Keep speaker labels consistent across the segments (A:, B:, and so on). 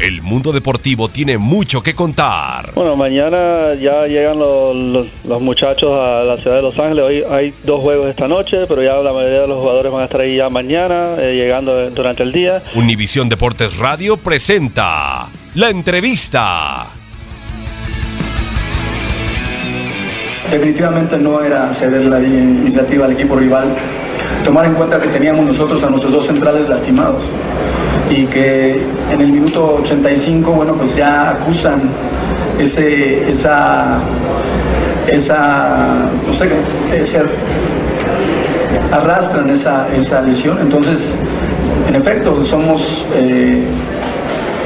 A: El mundo deportivo tiene mucho que contar.
B: Bueno, mañana ya llegan los, los- los muchachos a la ciudad de Los Ángeles. Hoy hay dos juegos esta noche, pero ya la mayoría de los jugadores van a estar ahí ya mañana, eh, llegando durante el día.
A: Univisión Deportes Radio presenta la entrevista.
C: Definitivamente no era ceder la iniciativa al equipo rival, tomar en cuenta que teníamos nosotros a nuestros dos centrales lastimados y que en el minuto 85, bueno, pues ya acusan ese, esa, esa, no sé, ese, arrastran esa, esa lesión. Entonces, en efecto, somos eh,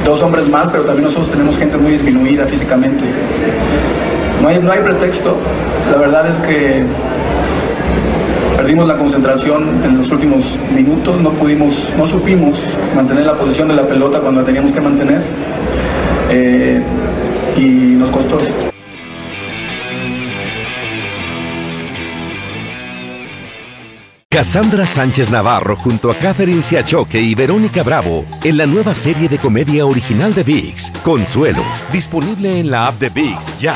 C: dos hombres más, pero también nosotros tenemos gente muy disminuida físicamente. No hay, no hay pretexto. La verdad es que perdimos la concentración en los últimos minutos. No pudimos, no supimos mantener la posición de la pelota cuando la teníamos que mantener. Eh, y nos costó.
D: Cassandra Sánchez Navarro junto a Catherine Siachoque y Verónica Bravo en la nueva serie de comedia original de VIX, Consuelo, disponible en la app de VIX ya.